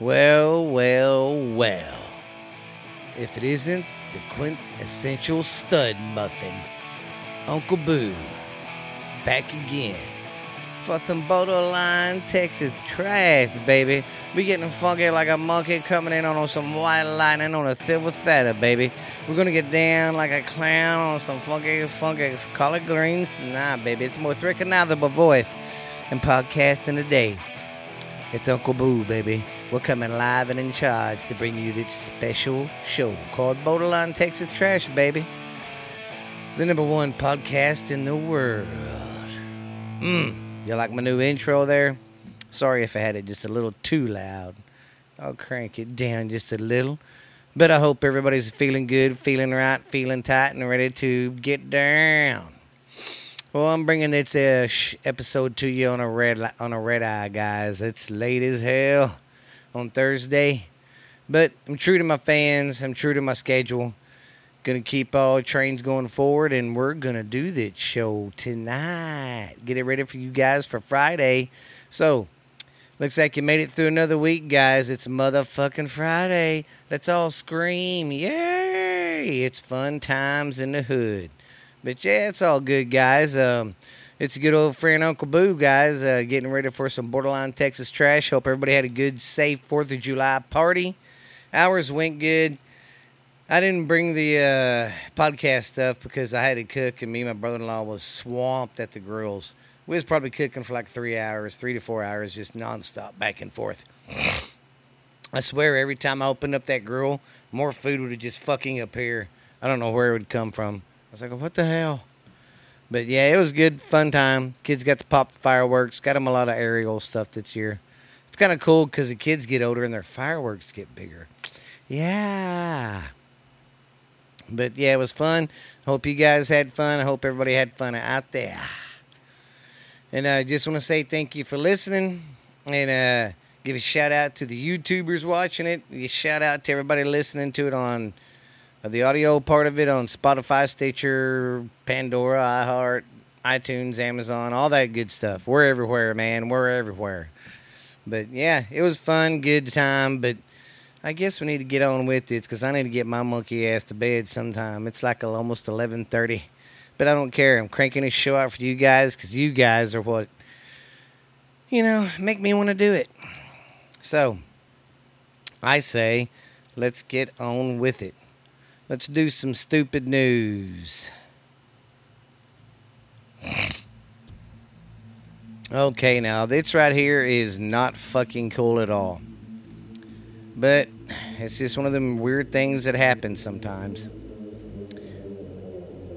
Well, well, well. If it isn't the quintessential stud muffin, Uncle Boo, back again for some borderline Texas trash, baby. We getting funky like a monkey coming in on some white lightning on a silver saddle, baby. We're gonna get down like a clown on some funky, funky collard greens tonight, baby. It's more recognizable voice and podcasting today. It's Uncle Boo, baby. We're coming live and in charge to bring you this special show called Borderline Texas Trash, baby. The number one podcast in the world. Mmm. You like my new intro there? Sorry if I had it just a little too loud. I'll crank it down just a little. But I hope everybody's feeling good, feeling right, feeling tight, and ready to get down. Well, I'm bringing this uh, sh- episode to you on a red li- on a red eye, guys. It's late as hell on Thursday, but I'm true to my fans. I'm true to my schedule. Gonna keep all trains going forward, and we're gonna do this show tonight. Get it ready for you guys for Friday. So, looks like you made it through another week, guys. It's motherfucking Friday. Let's all scream! Yay! It's fun times in the hood. But yeah, it's all good, guys. Um, it's a good old friend Uncle Boo, guys. Uh, getting ready for some borderline Texas trash. Hope everybody had a good, safe Fourth of July party. Ours went good. I didn't bring the uh, podcast stuff because I had to cook, and me and my brother-in-law was swamped at the grills. We was probably cooking for like three hours, three to four hours, just nonstop, back and forth. I swear, every time I opened up that grill, more food would just fucking appear. I don't know where it would come from. I was like, what the hell? But yeah, it was a good, fun time. Kids got to pop fireworks. Got them a lot of aerial stuff this year. It's kind of cool because the kids get older and their fireworks get bigger. Yeah. But yeah, it was fun. Hope you guys had fun. I hope everybody had fun out there. And I uh, just want to say thank you for listening and uh, give a shout out to the YouTubers watching it. A shout out to everybody listening to it on the audio part of it on Spotify, Stitcher, Pandora, iHeart, iTunes, Amazon, all that good stuff. We're everywhere, man. We're everywhere. But yeah, it was fun, good time. But I guess we need to get on with it because I need to get my monkey ass to bed sometime. It's like almost eleven thirty, but I don't care. I'm cranking this show out for you guys because you guys are what you know make me want to do it. So I say, let's get on with it. Let's do some stupid news. Okay, now this right here is not fucking cool at all. But it's just one of them weird things that happen sometimes.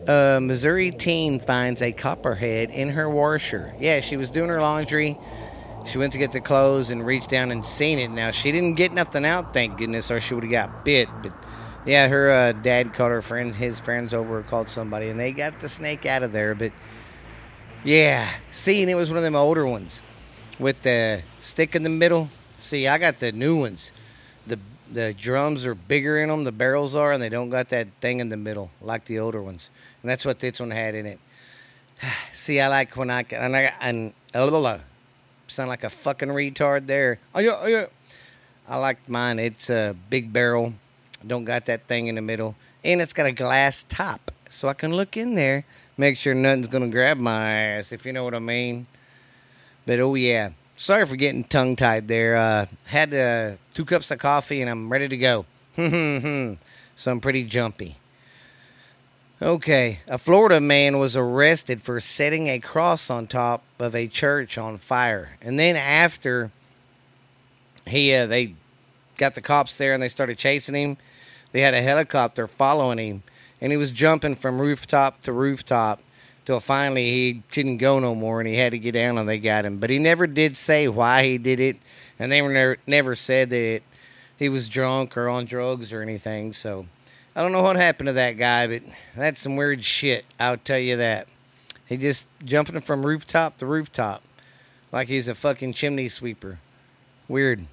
A Missouri teen finds a copperhead in her washer. Yeah, she was doing her laundry. She went to get the clothes and reached down and seen it. Now, she didn't get nothing out, thank goodness, or she would have got bit. But yeah, her uh, dad called her friends, his friends over, called somebody, and they got the snake out of there. But yeah, see, and it was one of them older ones with the stick in the middle. See, I got the new ones. The the drums are bigger in them, the barrels are, and they don't got that thing in the middle like the older ones. And that's what this one had in it. See, I like when I and I and a little sound like a fucking retard there. Oh yeah, oh yeah. I like mine. It's a big barrel. Don't got that thing in the middle, and it's got a glass top, so I can look in there, make sure nothing's gonna grab my ass, if you know what I mean. But oh yeah, sorry for getting tongue tied there. Uh, had uh, two cups of coffee, and I'm ready to go. so I'm pretty jumpy. Okay, a Florida man was arrested for setting a cross on top of a church on fire, and then after he uh, they got the cops there and they started chasing him. They had a helicopter following him, and he was jumping from rooftop to rooftop till finally he couldn't go no more and he had to get down and they got him. But he never did say why he did it, and they were never, never said that it, he was drunk or on drugs or anything. So I don't know what happened to that guy, but that's some weird shit. I'll tell you that. He just jumping from rooftop to rooftop like he's a fucking chimney sweeper. Weird.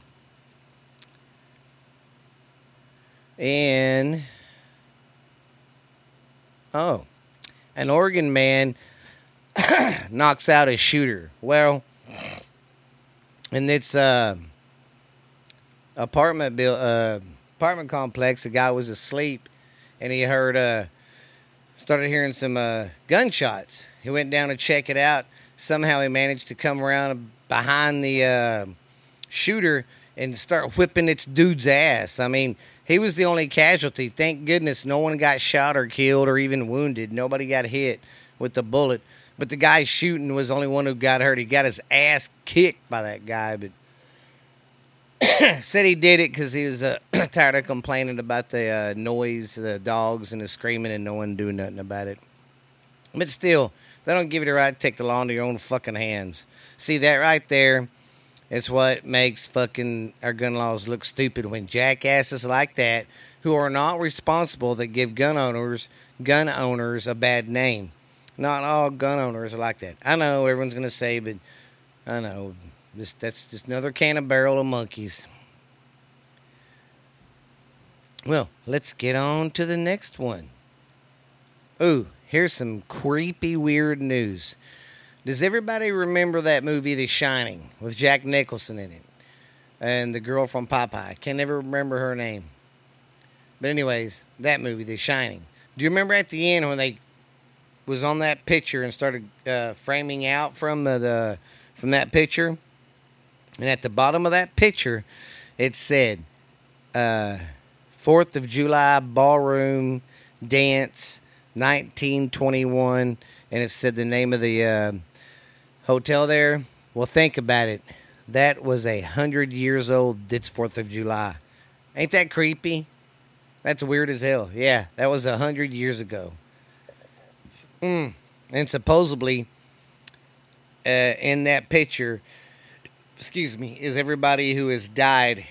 And oh, an Oregon man knocks out a shooter. Well, and it's uh, apartment build, uh, apartment complex. The guy was asleep, and he heard uh, started hearing some uh, gunshots. He went down to check it out. Somehow he managed to come around behind the uh, shooter and start whipping its dude's ass. I mean, he was the only casualty. Thank goodness no one got shot or killed or even wounded. Nobody got hit with the bullet. But the guy shooting was the only one who got hurt. He got his ass kicked by that guy, but said he did it because he was uh, tired of complaining about the uh, noise, the dogs, and the screaming, and no one doing nothing about it. But still, they don't give you the right to take the law into your own fucking hands. See that right there? It's what makes fucking our gun laws look stupid when jackasses like that, who are not responsible, that give gun owners gun owners a bad name. Not all gun owners are like that. I know everyone's gonna say, but I know this that's just another can of barrel of monkeys. Well, let's get on to the next one. Ooh, here's some creepy, weird news. Does everybody remember that movie, The Shining, with Jack Nicholson in it? And the girl from Popeye. I can never remember her name. But anyways, that movie, The Shining. Do you remember at the end when they was on that picture and started uh, framing out from the, the from that picture? And at the bottom of that picture, it said, uh, Fourth of July Ballroom Dance, 1921, and it said the name of the uh, hotel there. Well, think about it. That was a hundred years old. It's Fourth of July. Ain't that creepy? That's weird as hell. Yeah, that was a hundred years ago. Mm. And supposedly, uh, in that picture, excuse me, is everybody who has died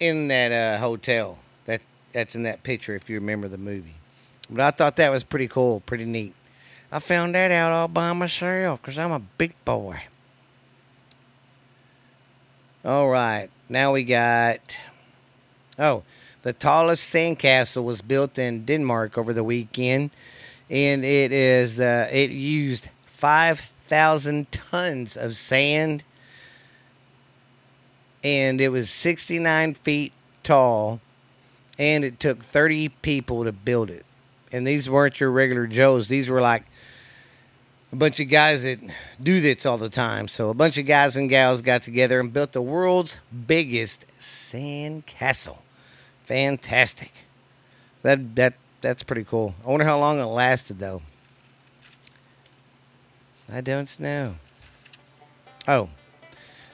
in that uh, hotel. That that's in that picture. If you remember the movie, but I thought that was pretty cool, pretty neat. I found that out all by myself because I'm a big boy. All right, now we got. Oh, the tallest sandcastle was built in Denmark over the weekend, and it is uh, it used five thousand tons of sand, and it was sixty nine feet tall, and it took thirty people to build it. And these weren't your regular Joes; these were like a bunch of guys that do this all the time. So a bunch of guys and gals got together and built the world's biggest sand castle. Fantastic. That that that's pretty cool. I wonder how long it lasted though. I don't know. Oh.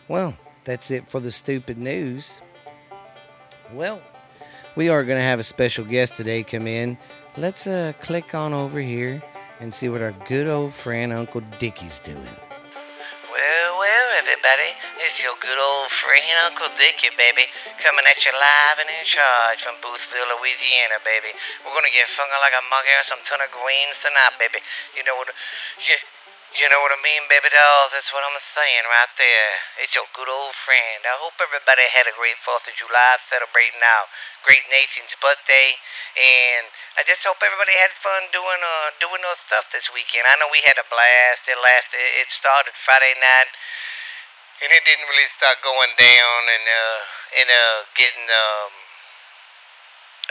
Well, that's it for the stupid news. Well, we are going to have a special guest today come in. Let's uh click on over here and see what our good old friend Uncle Dickie's doing. Well, well, everybody, it's your good old friend Uncle Dickie, baby, coming at you live and in charge from Boothville, Louisiana, baby. We're gonna get funky like a monkey on some ton of greens tonight, baby. You know what? You, you know what I mean, baby doll? That's what I'm saying right there. It's your good old friend. I hope everybody had a great 4th of July celebrating our great nation's birthday. And I just hope everybody had fun doing uh doing those stuff this weekend. I know we had a blast. It lasted it started Friday night and it didn't really start going down and uh and uh getting um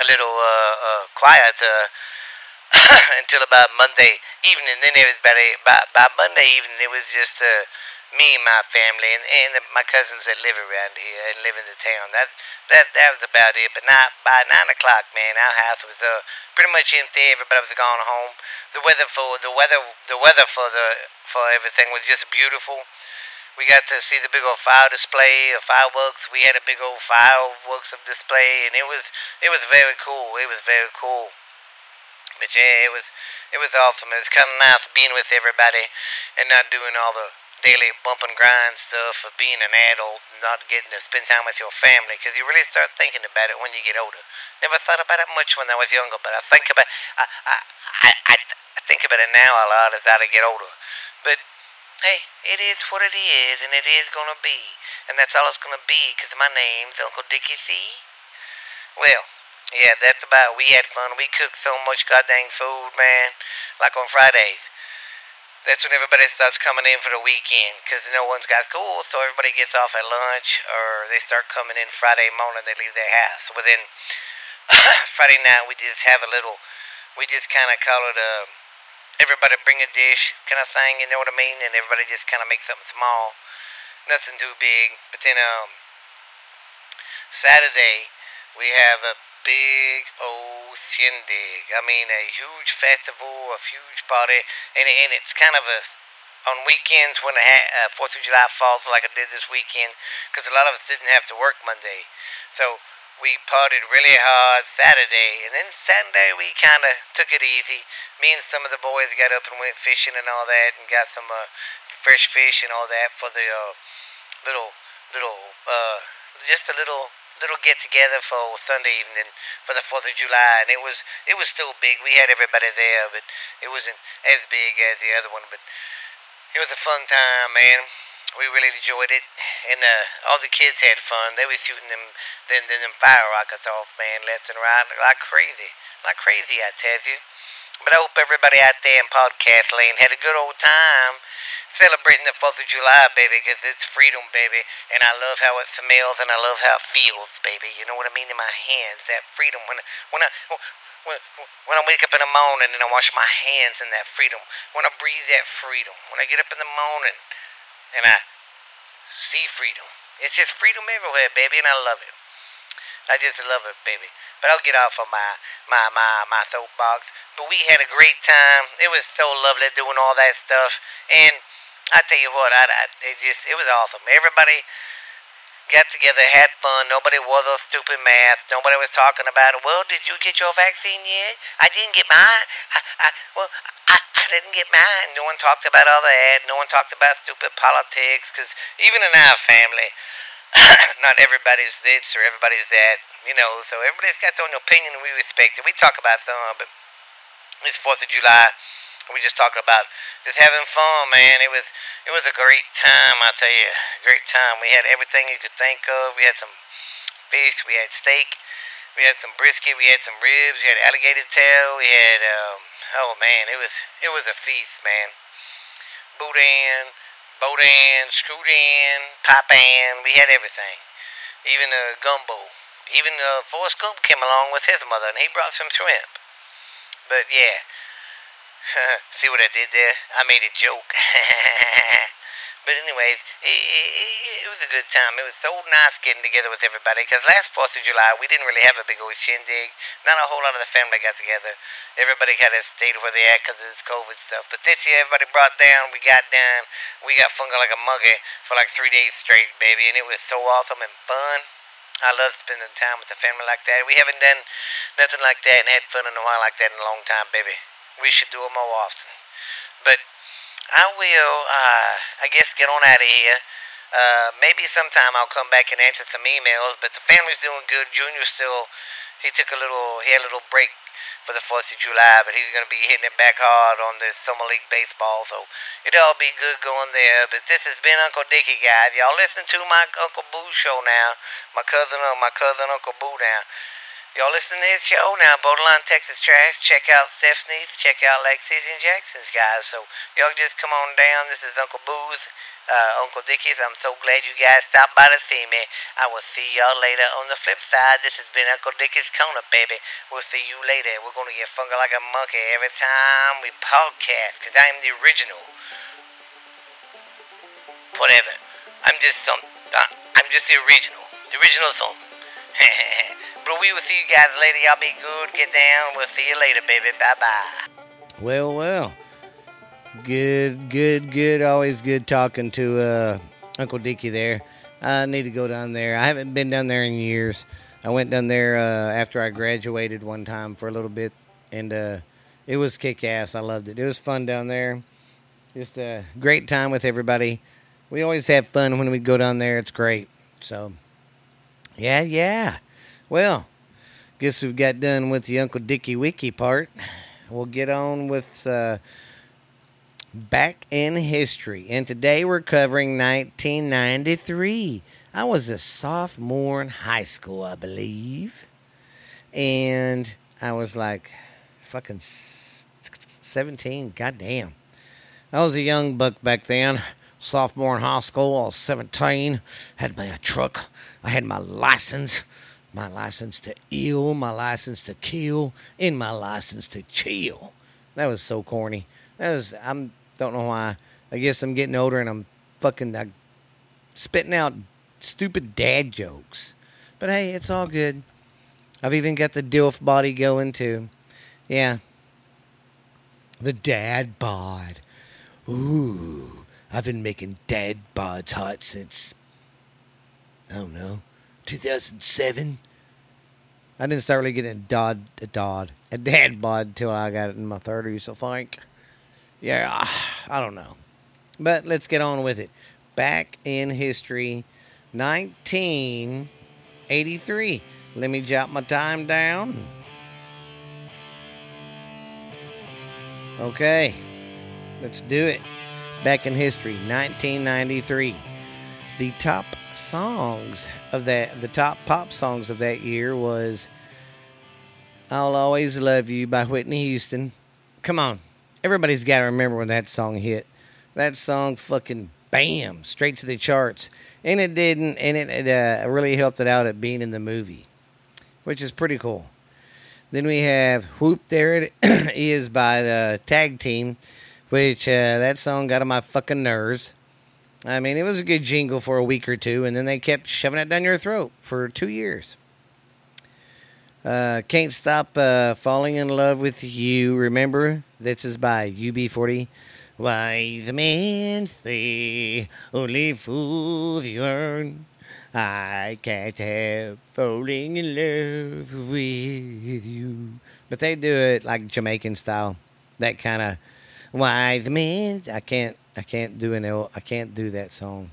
a little uh, uh quiet uh until about Monday evening. Then a, by, by Monday evening, it was just uh, me and my family and, and the, my cousins that live around here and live in the town. That that that was about it. But not by nine o'clock, man, our house was uh, pretty much empty. Everybody was gone home. The weather for the weather the weather for the for everything was just beautiful. We got to see the big old fire display of fireworks. We had a big old fireworks of display, and it was it was very cool. It was very cool. But yeah, it was it was awesome. It was kind of nice being with everybody and not doing all the daily bump and grind stuff of being an adult, not getting to spend time with your family, because you really start thinking about it when you get older. Never thought about it much when I was younger, but I think about I I I, I think about it now a lot as I get older. But hey, it is what it is, and it is gonna be, and that's all it's gonna be, because my name's Uncle Dickie C. Well. Yeah, that's about. We had fun. We cooked so much goddamn food, man. Like on Fridays, that's when everybody starts coming in for the weekend because no one's got school, so everybody gets off at lunch or they start coming in Friday morning. They leave their house. Well, then Friday night we just have a little. We just kind of call it a. Everybody bring a dish kind of thing, you know what I mean? And everybody just kind of make something small, nothing too big. But then um, Saturday we have a big old shindig. I mean, a huge festival, a huge party, and, and it's kind of a on weekends when the uh, Fourth of July falls, like I did this weekend, because a lot of us didn't have to work Monday, so we partied really hard Saturday, and then Sunday we kind of took it easy. Me and some of the boys got up and went fishing and all that, and got some uh, fresh fish and all that for the uh, little little uh, just a little little get together for Sunday evening for the Fourth of July, and it was it was still big. We had everybody there, but it wasn't as big as the other one. But it was a fun time, man. We really enjoyed it, and uh, all the kids had fun. They were shooting them, them, them, them fire rockets off, man, left and right, like crazy, like crazy. I tell you. But I hope everybody out there in podcast land had a good old time celebrating the 4th of July, baby, because it's freedom, baby. And I love how it smells and I love how it feels, baby. You know what I mean? In my hands, that freedom. When, when, I, when, when I wake up in the morning and I wash my hands in that freedom. When I breathe that freedom. When I get up in the morning and I see freedom. It's just freedom everywhere, baby, and I love it. I just love it, baby. But I'll get off of my my my my soapbox. But we had a great time. It was so lovely doing all that stuff. And I tell you what, I, I it just it was awesome. Everybody got together, had fun. Nobody wore those stupid masks. Nobody was talking about, well, did you get your vaccine yet? I didn't get mine. I, I well, I, I didn't get mine. No one talked about all that. No one talked about stupid politics. Because even in our family, not everybody's this or everybody's that, you know. So everybody's got their own opinion, and we respect it. We talk about some, but it's Fourth of July. We just talking about just having fun, man. It was it was a great time, I tell you, great time. We had everything you could think of. We had some fish, we had steak, we had some brisket, we had some ribs, we had alligator tail, we had um, oh man, it was it was a feast, man. Boudin, boudin, screwed-in, pipan, we had everything. Even a gumbo. Even uh, Forrest Gump came along with his mother, and he brought some shrimp. But yeah, See what I did there? I made a joke. but anyways, it, it, it, was a good time. It was so nice getting together with everybody. Because last 4th of July, we didn't really have a big old shindig. Not a whole lot of the family got together. Everybody kind of stayed where they at because of this COVID stuff. But this year, everybody brought down. We got down. We got funky like a monkey for like three days straight, baby. And it was so awesome and fun. I love spending time with the family like that. We haven't done nothing like that and had fun in a while like that in a long time, baby we should do it more often. But I will, uh, I guess, get on out of here. Uh, maybe sometime I'll come back and answer some emails, but the family's doing good. Junior still, he took a little, he had a little break for the 4th of July, but he's going to be hitting it back hard on this Summer League baseball, so it'll all be good going there. But this has been Uncle Dickie, guys. Y'all listen to my Uncle Boo show now, my cousin, uh, my cousin Uncle Boo now. Y'all listen to this show now, Borderline Texas Trash. Check out Stephanie's, check out Lexi's and Jackson's, guys. So y'all just come on down. This is Uncle Boo's, uh, Uncle Dickie's. I'm so glad you guys stopped by to see me. I will see y'all later on the flip side. This has been Uncle Dickie's Corner, baby. We'll see you later. We're going to get funky like a monkey every time we podcast, because I am the original. Whatever. I'm just some. Uh, I'm just the original. The original song. But we will see you guys later. Y'all be good. Get down. We'll see you later, baby. Bye bye. Well, well. Good, good, good. Always good talking to uh, Uncle Dickie there. I need to go down there. I haven't been down there in years. I went down there uh, after I graduated one time for a little bit, and uh, it was kick ass. I loved it. It was fun down there. Just a great time with everybody. We always have fun when we go down there. It's great. So, yeah, yeah. Well, guess we've got done with the Uncle Dickie Wiki part. We'll get on with uh, back in history. And today we're covering 1993. I was a sophomore in high school, I believe. And I was like fucking 17. Goddamn. I was a young buck back then. Sophomore in high school, I was 17. Had my truck. I had my license. My license to ill, my license to kill, and my license to chill. That was so corny. That was, I'm, don't know why. I guess I'm getting older and I'm fucking uh, spitting out stupid dad jokes. But hey, it's all good. I've even got the DILF body going too. Yeah. The dad bod. Ooh, I've been making dad bods hot since, I don't know, 2007. I didn't start really getting dod, a dod, a dad bod until I got it in my 30s, I think. Yeah, I don't know. But let's get on with it. Back in history, 1983. Let me jot my time down. Okay, let's do it. Back in history, 1993. The top songs of that, the top pop songs of that year was I'll Always Love You by Whitney Houston. Come on, everybody's got to remember when that song hit. That song fucking bam, straight to the charts. And it didn't, and it, it uh, really helped it out at being in the movie, which is pretty cool. Then we have Whoop There It Is by the tag team, which uh, that song got on my fucking nerves. I mean, it was a good jingle for a week or two, and then they kept shoving it down your throat for two years. Uh, Can't Stop uh, Falling in Love with You. Remember? This is by UB40. Why the men say only fools yearn I can't help falling in love with you. But they do it like Jamaican style. That kind of the men I can't I can't do an L I can't do that song.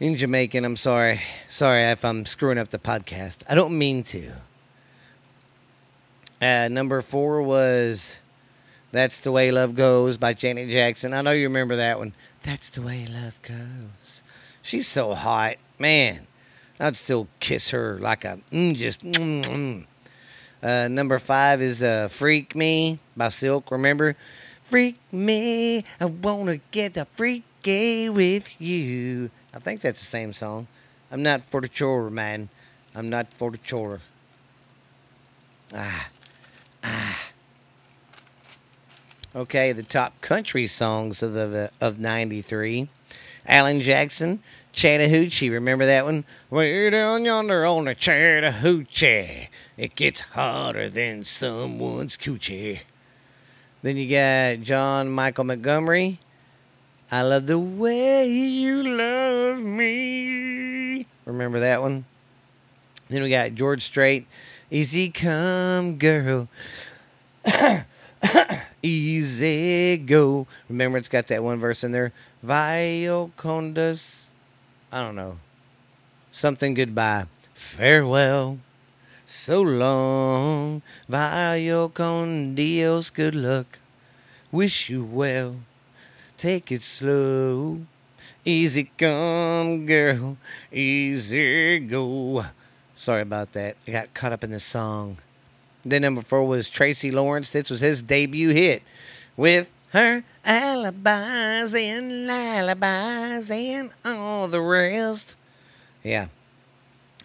In Jamaican, I'm sorry. Sorry if I'm screwing up the podcast. I don't mean to. Uh, number four was That's the Way Love Goes by Janet Jackson. I know you remember that one. That's the way love goes. She's so hot, man. I'd still kiss her like a mm, just. Mm, mm. Uh, number five is uh, "Freak Me" by Silk. Remember, "Freak Me," I wanna get a freaky with you. I think that's the same song. I'm not for the chore, man. I'm not for the chore. Ah, ah. Okay, the top country songs of the of '93. Alan Jackson, Chattahoochee. Remember that one? Way down yonder on the Chattahoochee, it gets hotter than someone's coochie. Then you got John Michael Montgomery. I love the way you love me. Remember that one? Then we got George Strait. Easy come, girl. Easy go. Remember, it's got that one verse in there. Viocondas. I don't know. Something goodbye. Farewell. So long. Vio con Dios. Good luck. Wish you well. Take it slow. Easy come, girl. Easy go. Sorry about that. I got caught up in the song. Then number four was Tracy Lawrence. This was his debut hit with her alibis and lullabies and all the rest. Yeah.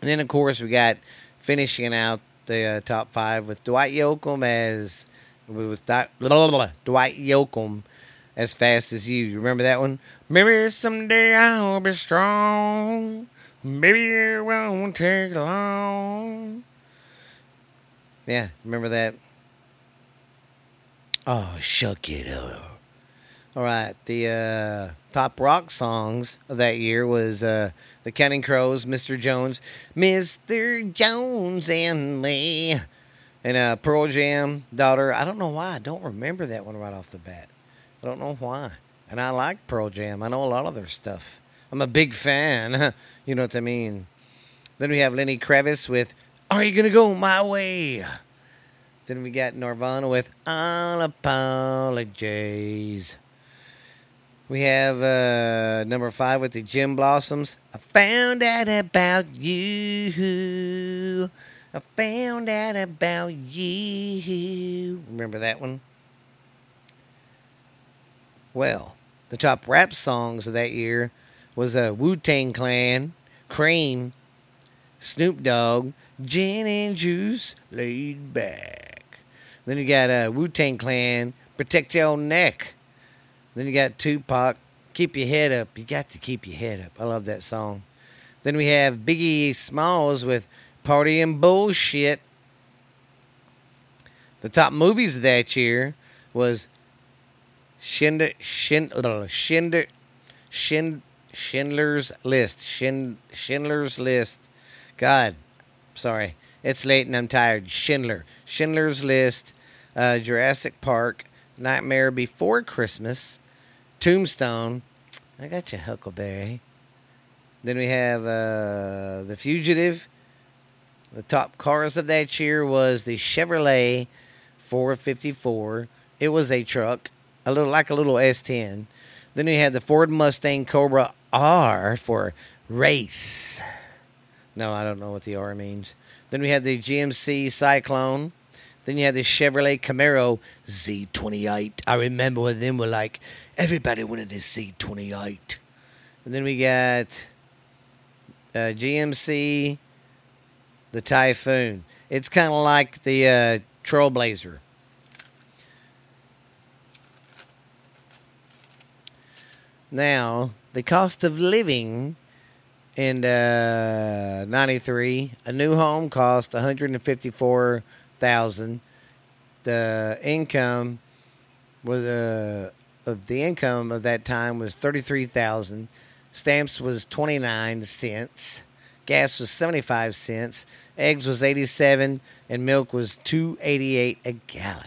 And then, of course, we got finishing out the uh, top five with Dwight Yoakam as with Dwight Yoakam as fast as you. You remember that one? Maybe someday I'll be strong. Maybe it won't take long. Yeah, remember that? Oh, shuck it up. All right, the uh, top rock songs of that year was uh, the Counting Crows, Mr. Jones, Mr. Jones and me, and uh, Pearl Jam, Daughter. I don't know why. I don't remember that one right off the bat. I don't know why. And I like Pearl Jam. I know a lot of their stuff. I'm a big fan. you know what I mean? Then we have Lenny Kravitz with are you gonna go my way? Then we got Nirvana with I'll apologize. We have uh, number five with the Gin Blossoms. I found out about you. I found out about you. Remember that one? Well, the top rap songs of that year was uh, Wu Tang Clan, Cream, Snoop Dogg, Gin and Juice, Laid Back. Then you got uh, Wu Tang Clan, Protect Your Neck. Then you got Tupac, Keep Your Head Up. You got to keep your head up. I love that song. Then we have Biggie Smalls with Party and Bullshit. The top movies of that year was Schindler, Schindler, Schindler, Schindler's List. Schindler's List. God, sorry. It's late and I'm tired. Schindler. Schindler's List. Uh, Jurassic Park. Nightmare Before Christmas. Tombstone. I got you, Huckleberry. Then we have uh, The Fugitive. The top cars of that year was the Chevrolet 454. It was a truck, a little like a little S10. Then we had the Ford Mustang Cobra R for race. No, I don't know what the R means. Then we had the GMC Cyclone. Then you had the Chevrolet Camaro Z28. I remember when them were like, everybody wanted this Z28. And then we got uh, GMC, the Typhoon. It's kind of like the uh, Trailblazer. Now, the cost of living in uh, 93, a new home cost 154000 The income was uh, of the income of that time was 33000 Stamps was 29 cents. Gas was 75 cents. Eggs was 87 and milk was 288 a gallon.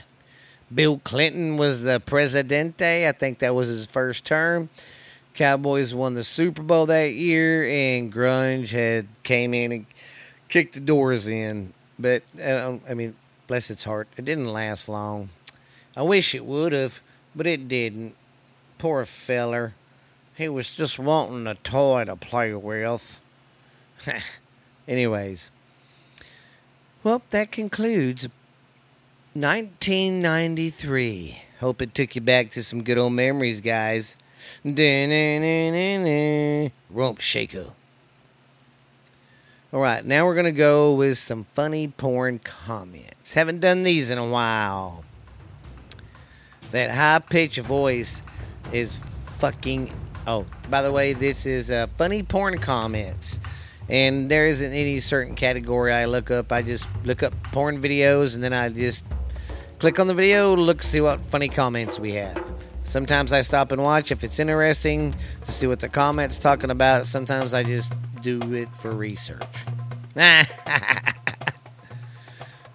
Bill Clinton was the presidente. I think that was his first term. Cowboys won the Super Bowl that year, and grunge had came in and kicked the doors in. But uh, I mean, bless its heart, it didn't last long. I wish it would have, but it didn't. Poor feller. He was just wanting a toy to play with. Anyways, well, that concludes 1993. Hope it took you back to some good old memories, guys. Rump shaker. All right, now we're going to go with some funny porn comments. Haven't done these in a while. That high pitch voice is fucking. Oh, by the way, this is uh, funny porn comments. And there isn't any certain category I look up. I just look up porn videos and then I just click on the video, look, see what funny comments we have. Sometimes I stop and watch if it's interesting to see what the comments talking about. Sometimes I just do it for research.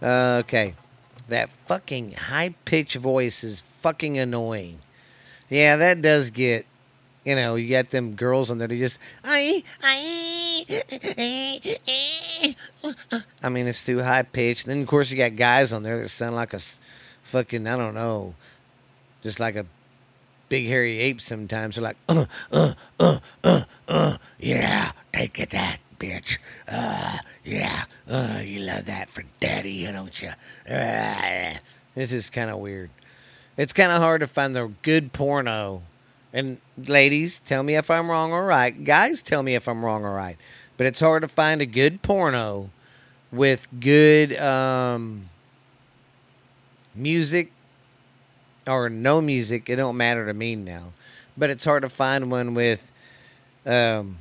okay. That fucking high pitched voice is fucking annoying. Yeah, that does get you know, you got them girls on there they just I I I mean it's too high pitched. Then of course you got guys on there that sound like a fucking I don't know, just like a big hairy apes sometimes. They're like, uh, uh, uh, uh, uh, yeah, take it that, bitch. Uh, yeah, uh, you love that for daddy, don't you? Uh, this is kind of weird. It's kind of hard to find the good porno. And ladies, tell me if I'm wrong or right. Guys, tell me if I'm wrong or right. But it's hard to find a good porno with good um, music or no music, it don't matter to me now. But it's hard to find one with um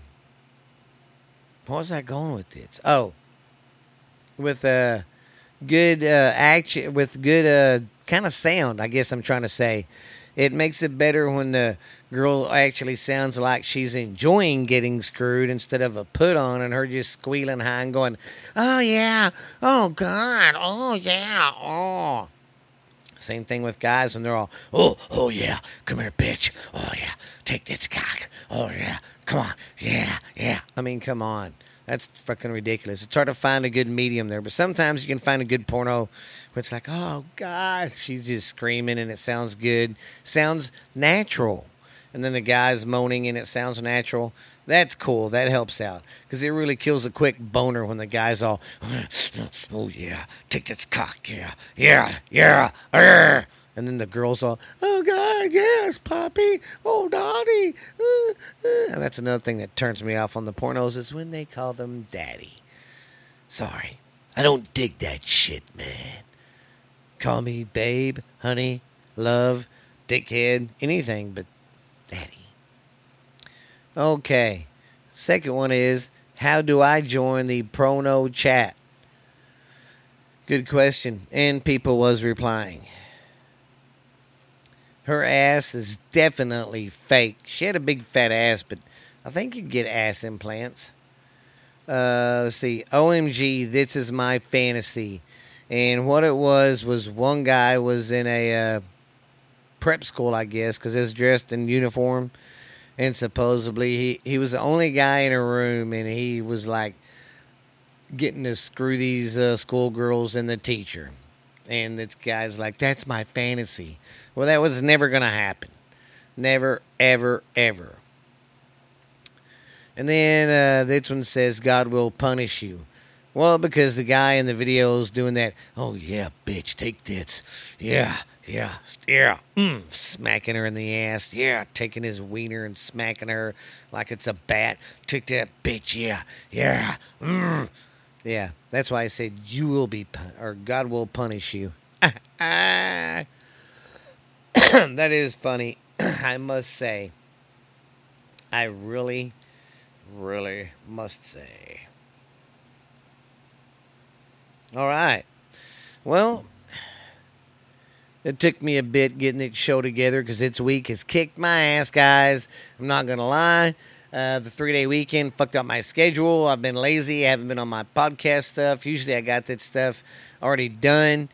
what was I going with this? Oh. With a uh, good uh action with good uh kind of sound, I guess I'm trying to say. It makes it better when the girl actually sounds like she's enjoying getting screwed instead of a put on and her just squealing high and going, Oh yeah, oh God, oh yeah, oh same thing with guys when they're all, oh, oh yeah, come here, bitch. Oh yeah, take this cock. Oh yeah, come on, yeah, yeah. I mean, come on. That's fucking ridiculous. It's hard to find a good medium there, but sometimes you can find a good porno where it's like, oh god, she's just screaming and it sounds good, sounds natural, and then the guy's moaning and it sounds natural. That's cool. That helps out because it really kills a quick boner when the guy's all, oh yeah, take this cock, yeah, yeah, yeah, arr. And then the girls all, oh God, yes, Poppy, oh Daddy. Uh, uh. And that's another thing that turns me off on the pornos is when they call them Daddy. Sorry, I don't dig that shit, man. Call me babe, honey, love, dickhead, anything but Daddy. Okay, second one is how do I join the Prono chat? Good question. And people was replying. Her ass is definitely fake. She had a big fat ass, but I think you get ass implants. Uh, let's see. OMG, this is my fantasy. And what it was was one guy was in a uh, prep school, I guess, because was dressed in uniform. And supposedly he, he was the only guy in a room, and he was like getting to screw these uh, schoolgirls and the teacher. And this guy's like, that's my fantasy. Well, that was never to happen. Never, ever, ever. And then uh, this one says, God will punish you. Well, because the guy in the video is doing that, oh, yeah, bitch, take this. Yeah, yeah, yeah. Mm, smacking her in the ass. Yeah, taking his wiener and smacking her like it's a bat. Take that, bitch. Yeah, yeah. Mm. Yeah, that's why I said you will be, or God will punish you. that is funny. I must say. I really, really must say. All right. Well, it took me a bit getting it show together because its week has kicked my ass, guys. I'm not to lie. Uh, the three day weekend fucked up my schedule. I've been lazy. I haven't been on my podcast stuff. Usually I got that stuff already done,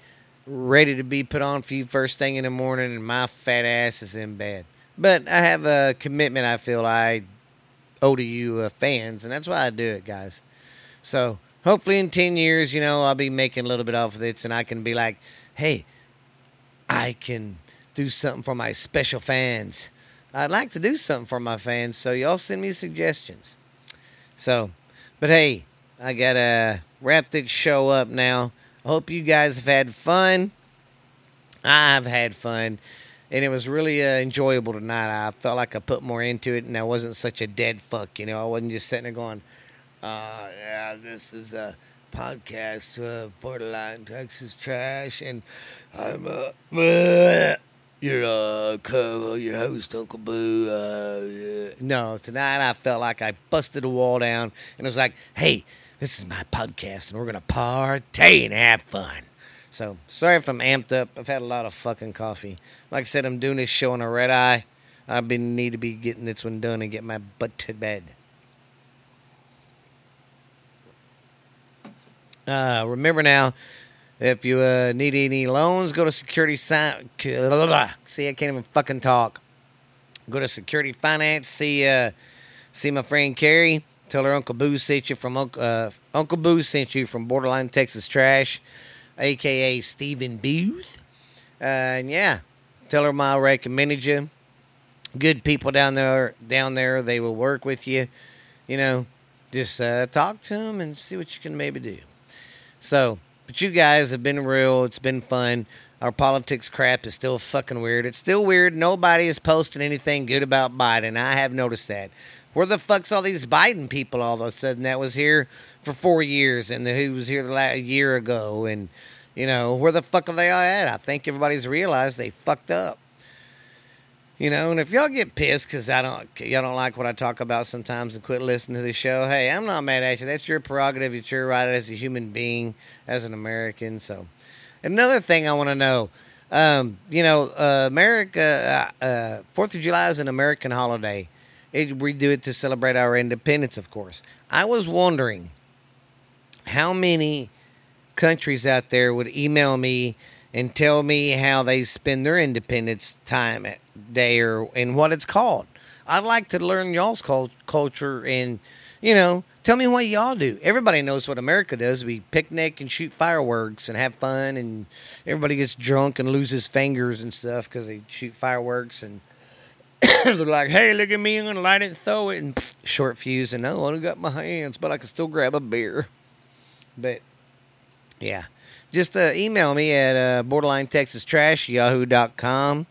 ready to be put on for you first thing in the morning, and my fat ass is in bed. But I have a commitment I feel I owe to you uh, fans, and that's why I do it, guys. So hopefully in 10 years, you know, I'll be making a little bit off of this, and I can be like, hey, I can do something for my special fans. I'd like to do something for my fans, so y'all send me suggestions. So, but hey, I gotta wrap this show up now. I hope you guys have had fun. I've had fun, and it was really uh, enjoyable tonight. I felt like I put more into it, and I wasn't such a dead fuck. You know, I wasn't just sitting there going, uh, "Yeah, this is a podcast, uh, borderline Texas trash," and I'm uh, your uh, co your host, Uncle Boo. Uh, yeah. No, tonight I felt like I busted a wall down and it was like, hey, this is my podcast and we're gonna partay and have fun. So sorry if I'm amped up. I've had a lot of fucking coffee. Like I said, I'm doing this show on a red eye. I've been need to be getting this one done and get my butt to bed. Uh, remember now, if you uh, need any loans, go to Security Sign. See, I can't even fucking talk. Go to Security Finance. See, uh, see my friend Carrie. Tell her Uncle Boo sent you from uh, Uncle Boo sent you from Borderline Texas Trash, aka Stephen Booth. Uh, and yeah, tell her I recommended you. Good people down there. Down there, they will work with you. You know, just uh, talk to them and see what you can maybe do. So, but you guys have been real. It's been fun. Our politics crap is still fucking weird. It's still weird. Nobody is posting anything good about Biden. I have noticed that. Where the fuck's all these Biden people all of a sudden that was here for four years and who was here the last year ago? And, you know, where the fuck are they all at? I think everybody's realized they fucked up. You know, and if y'all get pissed because I don't, y'all don't like what I talk about sometimes and quit listening to the show, hey, I'm not mad at you. That's your prerogative. It's your right as a human being, as an American. So, another thing I want to know, um, you know, uh, America, uh, uh, Fourth of July is an American holiday. It, we do it to celebrate our independence, of course. I was wondering how many countries out there would email me and tell me how they spend their independence time day or and what it's called. I'd like to learn y'all's cult- culture and you know tell me what y'all do. Everybody knows what America does. We picnic and shoot fireworks and have fun, and everybody gets drunk and loses fingers and stuff because they shoot fireworks and. they're like, hey, look at me, I'm gonna light it and throw it, and pff, short fuse, and oh, I don't got my hands, but I can still grab a beer. But Yeah. Just uh, email me at uh, borderline texas trash yahoo.com.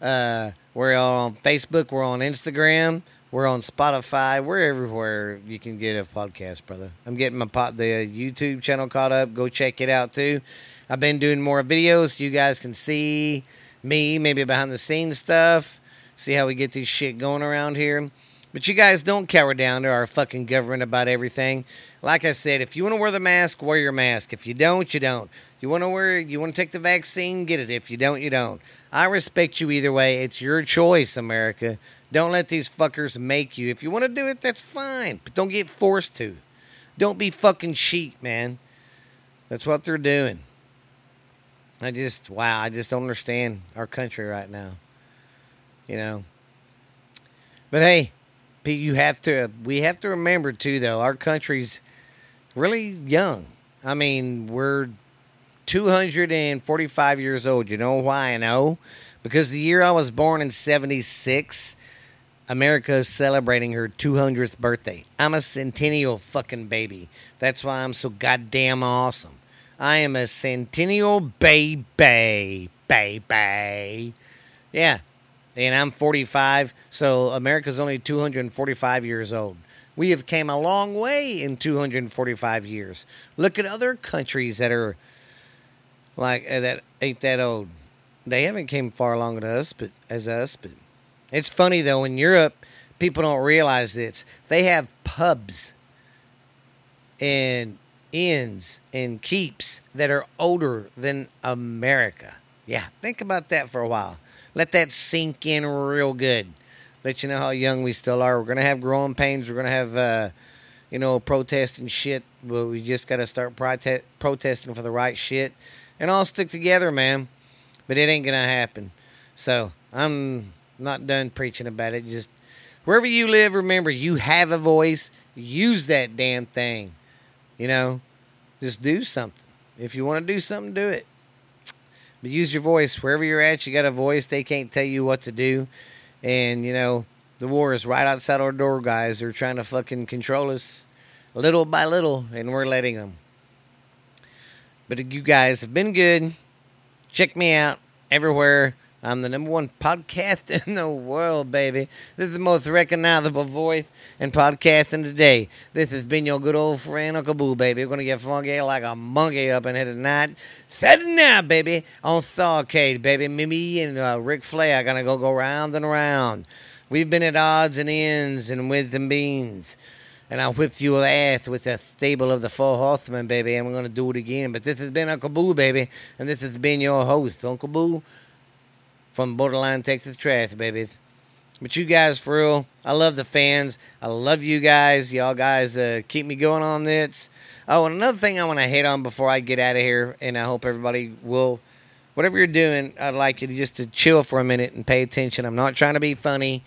Uh, we're on Facebook. We're on Instagram. We're on Spotify. We're everywhere you can get a podcast, brother. I'm getting my pot, the YouTube channel caught up. Go check it out too. I've been doing more videos so you guys can see me, maybe behind the scenes stuff. See how we get this shit going around here. But you guys don't cower down to our fucking government about everything. Like I said, if you want to wear the mask, wear your mask. If you don't, you don't. You want to wear, you want to take the vaccine, get it. If you don't, you don't. I respect you either way. It's your choice, America. Don't let these fuckers make you. If you want to do it, that's fine. But don't get forced to. Don't be fucking sheep, man. That's what they're doing. I just, wow, I just don't understand our country right now. You know? But hey, you have to, we have to remember too, though, our country's really young. I mean, we're 245 years old. You know why I know? Because the year I was born in 76, America is celebrating her 200th birthday. I'm a centennial fucking baby. That's why I'm so goddamn awesome. I am a centennial baby. Baby. Yeah. And I'm 45, so America's only 245 years old. We have came a long way in 245 years. Look at other countries that are like uh, that ain't that old. They haven't came far along as us, but as us, but it's funny though in Europe, people don't realize this. They have pubs and inns and keeps that are older than America. Yeah, think about that for a while. Let that sink in real good. Let you know how young we still are. We're gonna have growing pains. We're gonna have, uh, you know, protesting shit. But we just gotta start prote- protesting for the right shit, and all stick together, man. But it ain't gonna happen. So I'm not done preaching about it. Just wherever you live, remember you have a voice. Use that damn thing. You know, just do something. If you want to do something, do it. But use your voice wherever you're at. You got a voice. They can't tell you what to do, and you know the war is right outside our door, guys. They're trying to fucking control us little by little, and we're letting them. But you guys have been good. Check me out everywhere. I'm the number one podcast in the world, baby. This is the most recognizable voice in podcasting today. This has been your good old friend Uncle Boo, baby. We're gonna get funky like a monkey up in here tonight. Saturday night, baby, on Starrcade, baby. Mimi and uh, Ric Flair are gonna go go round and around. We've been at odds and ends and with and beans. And I whipped your ass with the stable of the four horsemen, baby, and we're gonna do it again. But this has been Uncle Boo, baby, and this has been your host, Uncle Boo from Borderline Texas Trash, babies. But you guys, for real, I love the fans. I love you guys. Y'all guys uh, keep me going on this. Oh, and another thing I want to hit on before I get out of here, and I hope everybody will, whatever you're doing, I'd like you to just to chill for a minute and pay attention. I'm not trying to be funny,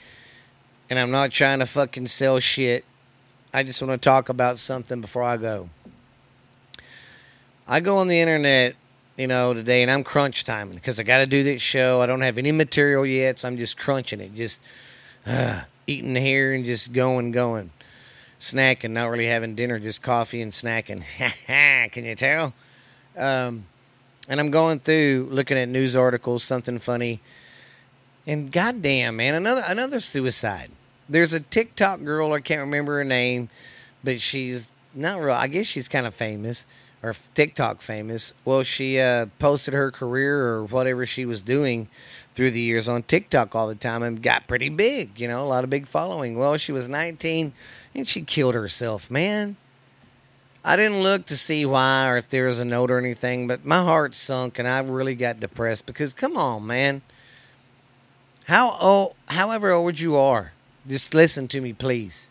and I'm not trying to fucking sell shit. I just want to talk about something before I go. I go on the internet you know, today, and I'm crunch timing because I got to do this show. I don't have any material yet, so I'm just crunching it, just uh, eating here and just going, going, snacking, not really having dinner, just coffee and snacking. Can you tell? Um, and I'm going through looking at news articles, something funny, and goddamn, man, another another suicide. There's a TikTok girl, I can't remember her name, but she's not real. I guess she's kind of famous or TikTok famous. Well, she uh, posted her career or whatever she was doing through the years on TikTok all the time and got pretty big, you know, a lot of big following. Well, she was 19 and she killed herself, man. I didn't look to see why or if there was a note or anything, but my heart sunk and I really got depressed because come on, man. How old, however old you are, just listen to me, please.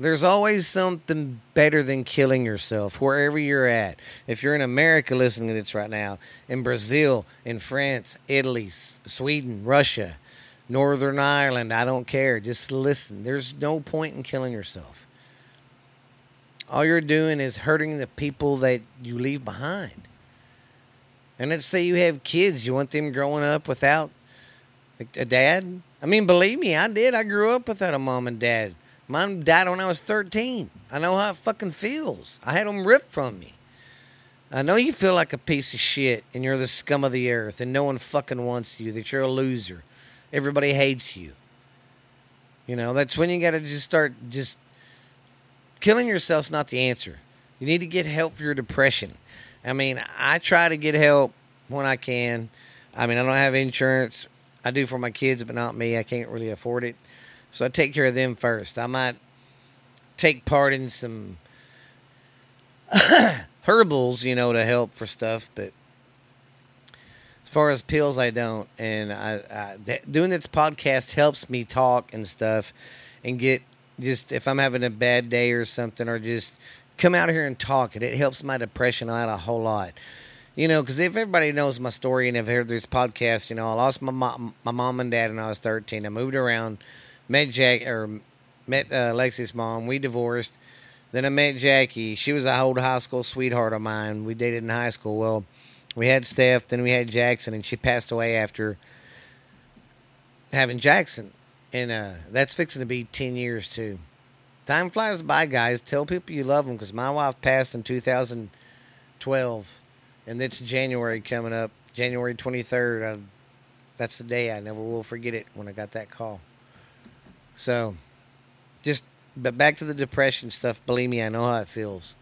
There's always something better than killing yourself wherever you're at. If you're in America listening to this right now, in Brazil, in France, Italy, Sweden, Russia, Northern Ireland, I don't care. Just listen. There's no point in killing yourself. All you're doing is hurting the people that you leave behind. And let's say you have kids, you want them growing up without a dad? I mean, believe me, I did. I grew up without a mom and dad. Mine died when I was 13. I know how it fucking feels. I had them ripped from me. I know you feel like a piece of shit and you're the scum of the earth and no one fucking wants you, that you're a loser. Everybody hates you. You know, that's when you got to just start just killing yourself's not the answer. You need to get help for your depression. I mean, I try to get help when I can. I mean, I don't have insurance. I do for my kids, but not me. I can't really afford it. So I take care of them first. I might take part in some herbals, you know, to help for stuff, but as far as pills, I don't. And I, I th- doing this podcast helps me talk and stuff, and get just if I'm having a bad day or something, or just come out here and talk. And it helps my depression out a whole lot. You know, because if everybody knows my story and have heard this podcast, you know, I lost my mom, my mom and dad when I was 13. I moved around, met Jack or met uh, Lexi's mom. We divorced. Then I met Jackie. She was a old high school sweetheart of mine. We dated in high school. Well, we had Steph, then we had Jackson, and she passed away after having Jackson. And uh, that's fixing to be 10 years, too. Time flies by, guys. Tell people you love them because my wife passed in 2012, and it's January coming up, January 23rd. I, that's the day I never will forget it when I got that call. So, just, but back to the depression stuff. Believe me, I know how it feels.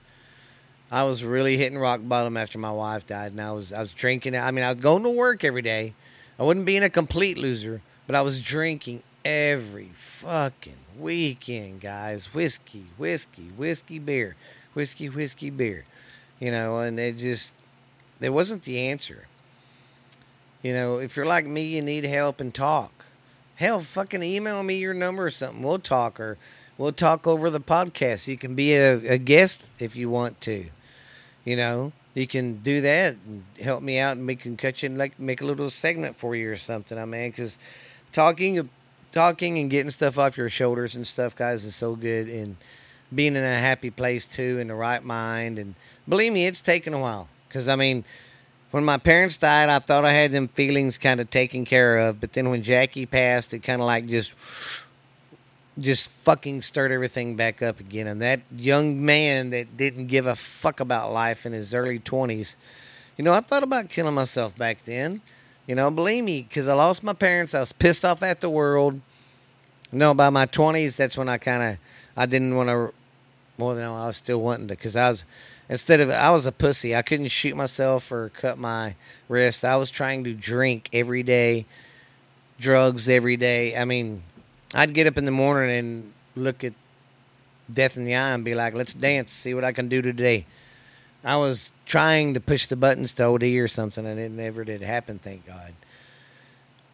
I was really hitting rock bottom after my wife died, and I was I was drinking. I mean, I was going to work every day. I wasn't being a complete loser, but I was drinking every fucking weekend, guys. Whiskey, whiskey, whiskey, beer, whiskey, whiskey, beer. You know, and it just it wasn't the answer. You know, if you're like me, you need help and talk. Hell, fucking email me your number or something. We'll talk, or we'll talk over the podcast. You can be a, a guest if you want to. You know, you can do that and help me out, and we can cut you and like make a little segment for you or something. I mean, because talking, talking and getting stuff off your shoulders and stuff, guys, is so good. And being in a happy place too, in the right mind. And believe me, it's taken a while. Because I mean, when my parents died, I thought I had them feelings kind of taken care of. But then when Jackie passed, it kind of like just just fucking stirred everything back up again. And that young man that didn't give a fuck about life in his early 20s, you know, I thought about killing myself back then. You know, believe me, because I lost my parents. I was pissed off at the world. You know, by my 20s, that's when I kind of, I didn't want to, well, no, I was still wanting to, because I was, instead of, I was a pussy. I couldn't shoot myself or cut my wrist. I was trying to drink every day, drugs every day. I mean, I'd get up in the morning and look at death in the eye and be like, let's dance, see what I can do today. I was trying to push the buttons to OD or something, and it never did happen, thank God.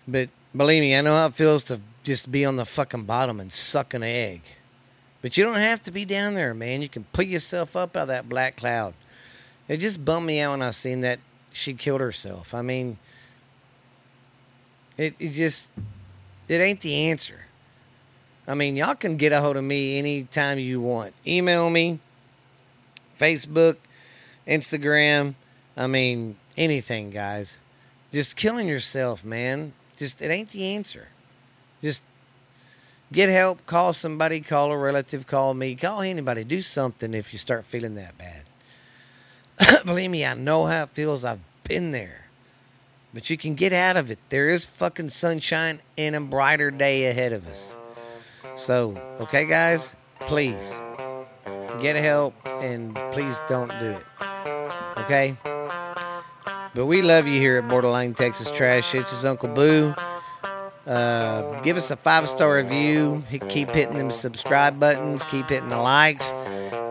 But believe me, I know how it feels to just be on the fucking bottom and suck an egg. But you don't have to be down there, man. You can pull yourself up out of that black cloud. It just bummed me out when I seen that she killed herself. I mean, it, it just, it ain't the answer. I mean, y'all can get a hold of me anytime you want. Email me, Facebook, Instagram. I mean, anything, guys. Just killing yourself, man. Just, it ain't the answer. Just get help, call somebody, call a relative, call me, call anybody. Do something if you start feeling that bad. Believe me, I know how it feels. I've been there. But you can get out of it. There is fucking sunshine and a brighter day ahead of us. So, okay, guys, please get help and please don't do it. Okay? But we love you here at Borderline Texas Trash. It's his Uncle Boo. Uh, give us a five star review. Keep hitting them subscribe buttons. Keep hitting the likes.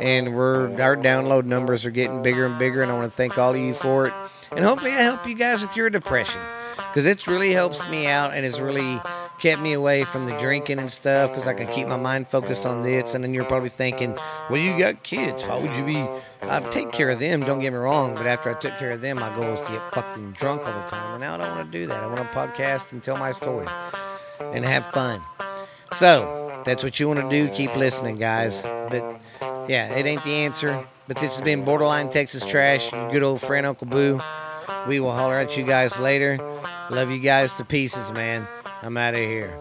And we're our download numbers are getting bigger and bigger. And I want to thank all of you for it. And hopefully, I help you guys with your depression because it really helps me out and it's really kept me away from the drinking and stuff because I can keep my mind focused on this. And then you're probably thinking, well, you got kids. Why would you be? I take care of them. Don't get me wrong. But after I took care of them, my goal was to get fucking drunk all the time. And now I don't want to do that. I want to podcast and tell my story and have fun. So that's what you want to do. Keep listening, guys. But yeah, it ain't the answer. But this has been Borderline Texas Trash. Your good old friend Uncle Boo. We will holler at you guys later. Love you guys to pieces, man. I'm out of here.